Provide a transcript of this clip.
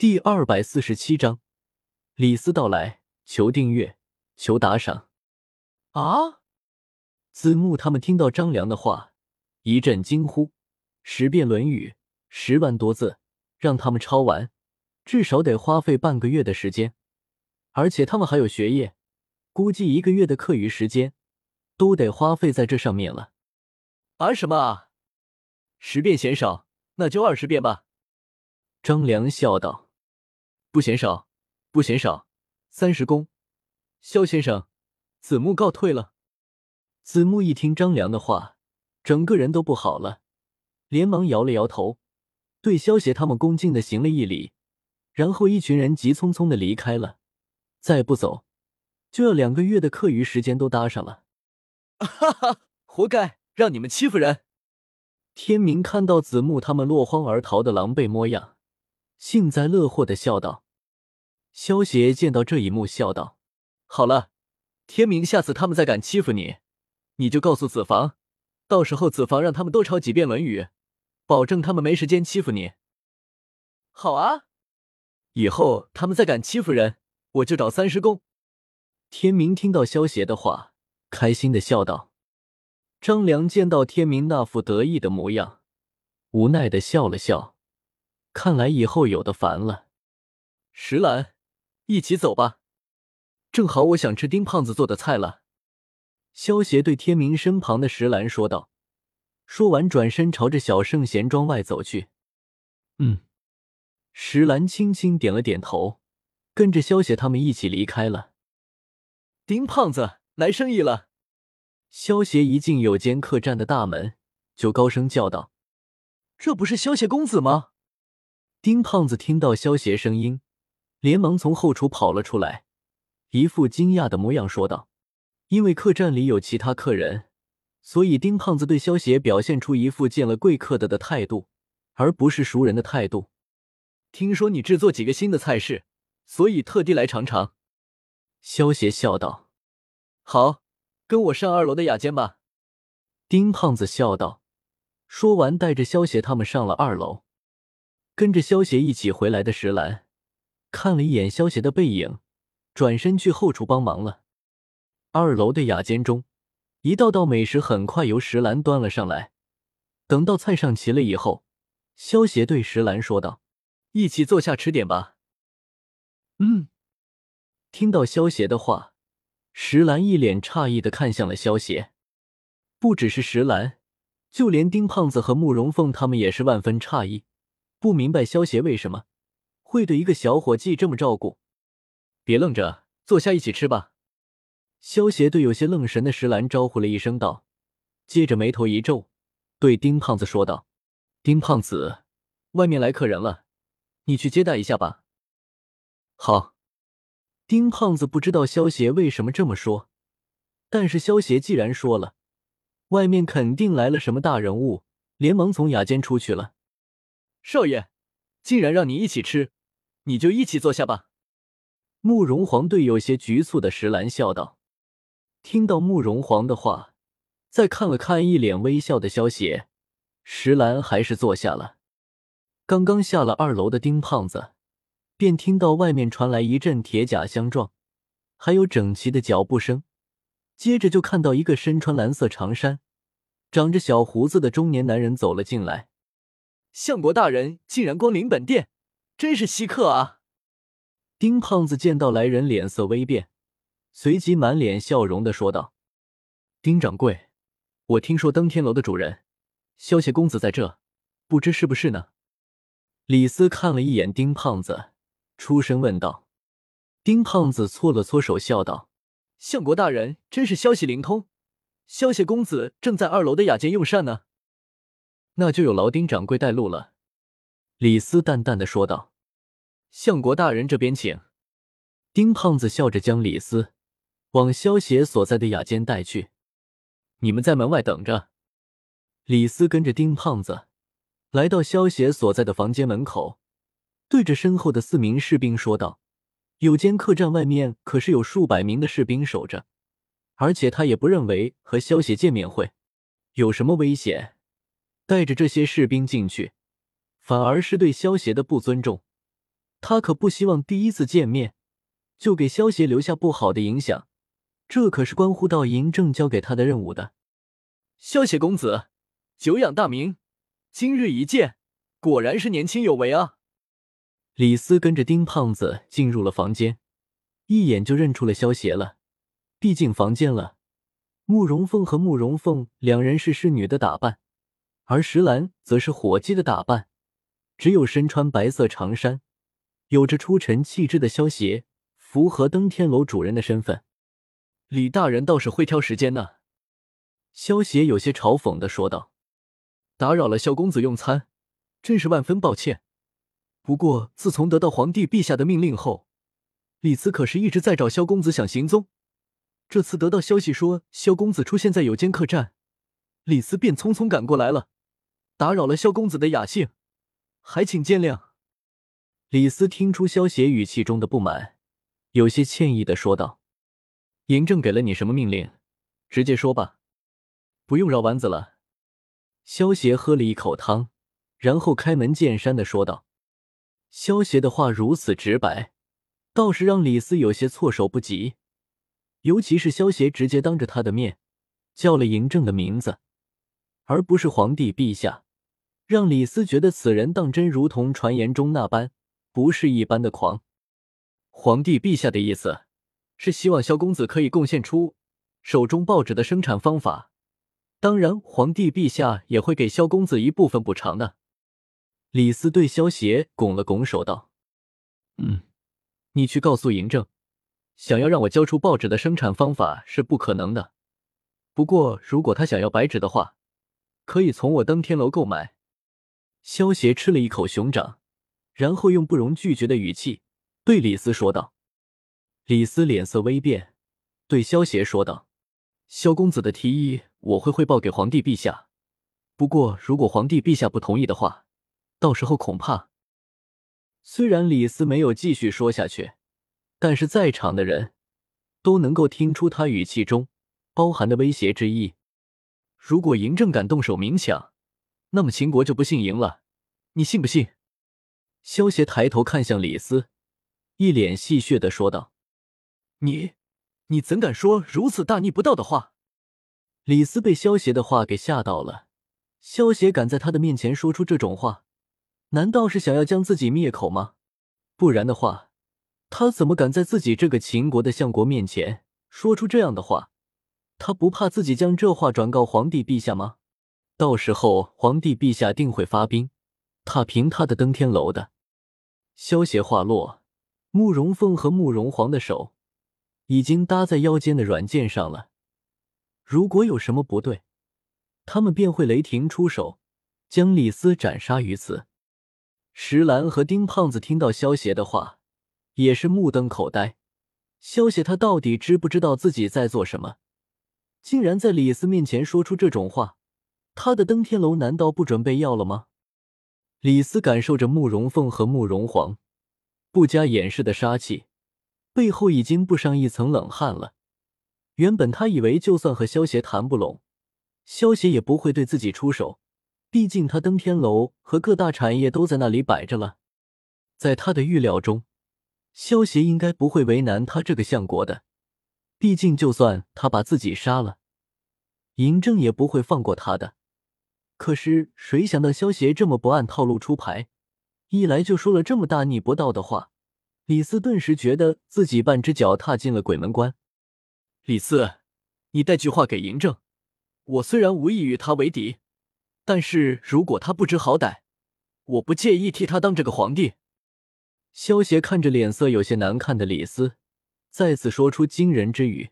第二百四十七章，李斯到来，求订阅，求打赏。啊！子木他们听到张良的话，一阵惊呼。十遍《论语》，十万多字，让他们抄完，至少得花费半个月的时间。而且他们还有学业，估计一个月的课余时间都得花费在这上面了。啊什么啊？十遍嫌少，那就二十遍吧。张良笑道：“不嫌少，不嫌少，三十功。”萧先生，子木告退了。子木一听张良的话，整个人都不好了，连忙摇了摇头，对萧协他们恭敬的行了一礼，然后一群人急匆匆的离开了。再不走，就要两个月的课余时间都搭上了。哈哈，活该，让你们欺负人！天明看到子木他们落荒而逃的狼狈模样，幸灾乐祸的笑道。萧协见到这一幕，笑道：“好了，天明，下次他们再敢欺负你，你就告诉子房，到时候子房让他们多抄几遍《论语》，保证他们没时间欺负你。”好啊，以后他们再敢欺负人。我就找三师公。天明听到萧协的话，开心的笑道。张良见到天明那副得意的模样，无奈的笑了笑。看来以后有的烦了。石兰，一起走吧，正好我想吃丁胖子做的菜了。萧协对天明身旁的石兰说道。说完，转身朝着小圣贤庄外走去。嗯，石兰轻轻点了点头。跟着萧协他们一起离开了。丁胖子来生意了。萧协一进有间客栈的大门，就高声叫道：“这不是萧协公子吗？”丁胖子听到萧协声音，连忙从后厨跑了出来，一副惊讶的模样，说道：“因为客栈里有其他客人，所以丁胖子对萧协表现出一副见了贵客的的态度，而不是熟人的态度。听说你制作几个新的菜式。”所以特地来尝尝，萧协笑道：“好，跟我上二楼的雅间吧。”丁胖子笑道，说完带着萧协他们上了二楼。跟着萧协一起回来的石兰看了一眼萧协的背影，转身去后厨帮忙了。二楼的雅间中，一道道美食很快由石兰端了上来。等到菜上齐了以后，萧协对石兰说道：“一起坐下吃点吧。”嗯，听到萧协的话，石兰一脸诧异的看向了萧协。不只是石兰，就连丁胖子和慕容凤他们也是万分诧异，不明白萧协为什么会对一个小伙计这么照顾。别愣着，坐下一起吃吧。萧协对有些愣神的石兰招呼了一声道，接着眉头一皱，对丁胖子说道：“丁胖子，外面来客人了，你去接待一下吧。”好，丁胖子不知道萧协为什么这么说，但是萧协既然说了，外面肯定来了什么大人物，连忙从雅间出去了。少爷，既然让你一起吃，你就一起坐下吧。慕容皇对有些局促的石兰笑道。听到慕容皇的话，再看了看一脸微笑的萧协，石兰还是坐下了。刚刚下了二楼的丁胖子。便听到外面传来一阵铁甲相撞，还有整齐的脚步声。接着就看到一个身穿蓝色长衫、长着小胡子的中年男人走了进来。相国大人竟然光临本店，真是稀客啊！丁胖子见到来人，脸色微变，随即满脸笑容的说道：“丁掌柜，我听说登天楼的主人萧协公子在这，不知是不是呢？”李斯看了一眼丁胖子。出声问道：“丁胖子搓了搓手，笑道：‘相国大人真是消息灵通，萧协公子正在二楼的雅间用膳呢。’那就有劳丁掌柜带路了。”李斯淡淡的说道：“相国大人这边请。”丁胖子笑着将李斯往萧协所在的雅间带去。“你们在门外等着。”李斯跟着丁胖子来到萧协所在的房间门口。对着身后的四名士兵说道：“有间客栈外面可是有数百名的士兵守着，而且他也不认为和萧协见面会有什么危险。带着这些士兵进去，反而是对萧协的不尊重。他可不希望第一次见面就给萧协留下不好的影响，这可是关乎到嬴政交给他的任务的。萧协公子，久仰大名，今日一见，果然是年轻有为啊！李斯跟着丁胖子进入了房间，一眼就认出了萧协了。毕竟房间了，慕容凤和慕容凤两人是侍女的打扮，而石兰则是伙计的打扮。只有身穿白色长衫、有着出尘气质的萧协，符合登天楼主人的身份。李大人倒是会挑时间呢。萧协有些嘲讽的说道：“打扰了萧公子用餐，真是万分抱歉。不过自从得到皇帝陛下的命令后，李斯可是一直在找萧公子想行踪。这次得到消息说萧公子出现在有间客栈，李斯便匆匆赶过来了，打扰了萧公子的雅兴，还请见谅。”李斯听出萧协语气中的不满，有些歉意的说道：“嬴政给了你什么命令？直接说吧。”不用绕弯子了。萧协喝了一口汤，然后开门见山的说道：“萧协的话如此直白，倒是让李斯有些措手不及。尤其是萧协直接当着他的面叫了嬴政的名字，而不是皇帝陛下，让李斯觉得此人当真如同传言中那般，不是一般的狂。皇帝陛下的意思是希望萧公子可以贡献出手中报纸的生产方法。”当然，皇帝陛下也会给萧公子一部分补偿的。李斯对萧协拱了拱手道：“嗯，你去告诉嬴政，想要让我交出报纸的生产方法是不可能的。不过，如果他想要白纸的话，可以从我登天楼购买。”萧协吃了一口熊掌，然后用不容拒绝的语气对李斯说道：“李斯脸色微变，对萧协说道。”萧公子的提议，我会汇报给皇帝陛下。不过，如果皇帝陛下不同意的话，到时候恐怕……虽然李斯没有继续说下去，但是在场的人都能够听出他语气中包含的威胁之意。如果嬴政敢动手明抢，那么秦国就不姓赢了。你信不信？萧协抬头看向李斯，一脸戏谑的说道：“你……”你怎敢说如此大逆不道的话？李斯被萧协的话给吓到了。萧协敢在他的面前说出这种话，难道是想要将自己灭口吗？不然的话，他怎么敢在自己这个秦国的相国面前说出这样的话？他不怕自己将这话转告皇帝陛下吗？到时候皇帝陛下定会发兵，踏平他的登天楼的。萧协话落，慕容凤和慕容皇的手。已经搭在腰间的软件上了。如果有什么不对，他们便会雷霆出手，将李斯斩杀于此。石兰和丁胖子听到萧协的话，也是目瞪口呆。萧协他到底知不知道自己在做什么？竟然在李斯面前说出这种话，他的登天楼难道不准备要了吗？李斯感受着慕容凤和慕容皇不加掩饰的杀气。背后已经布上一层冷汗了。原本他以为，就算和萧协谈不拢，萧协也不会对自己出手。毕竟他登天楼和各大产业都在那里摆着了。在他的预料中，萧协应该不会为难他这个相国的。毕竟，就算他把自己杀了，嬴政也不会放过他的。可是，谁想到萧协这么不按套路出牌，一来就说了这么大逆不道的话。李斯顿时觉得自己半只脚踏进了鬼门关。李斯，你带句话给嬴政。我虽然无意与他为敌，但是如果他不知好歹，我不介意替他当这个皇帝。萧协看着脸色有些难看的李斯，再次说出惊人之语。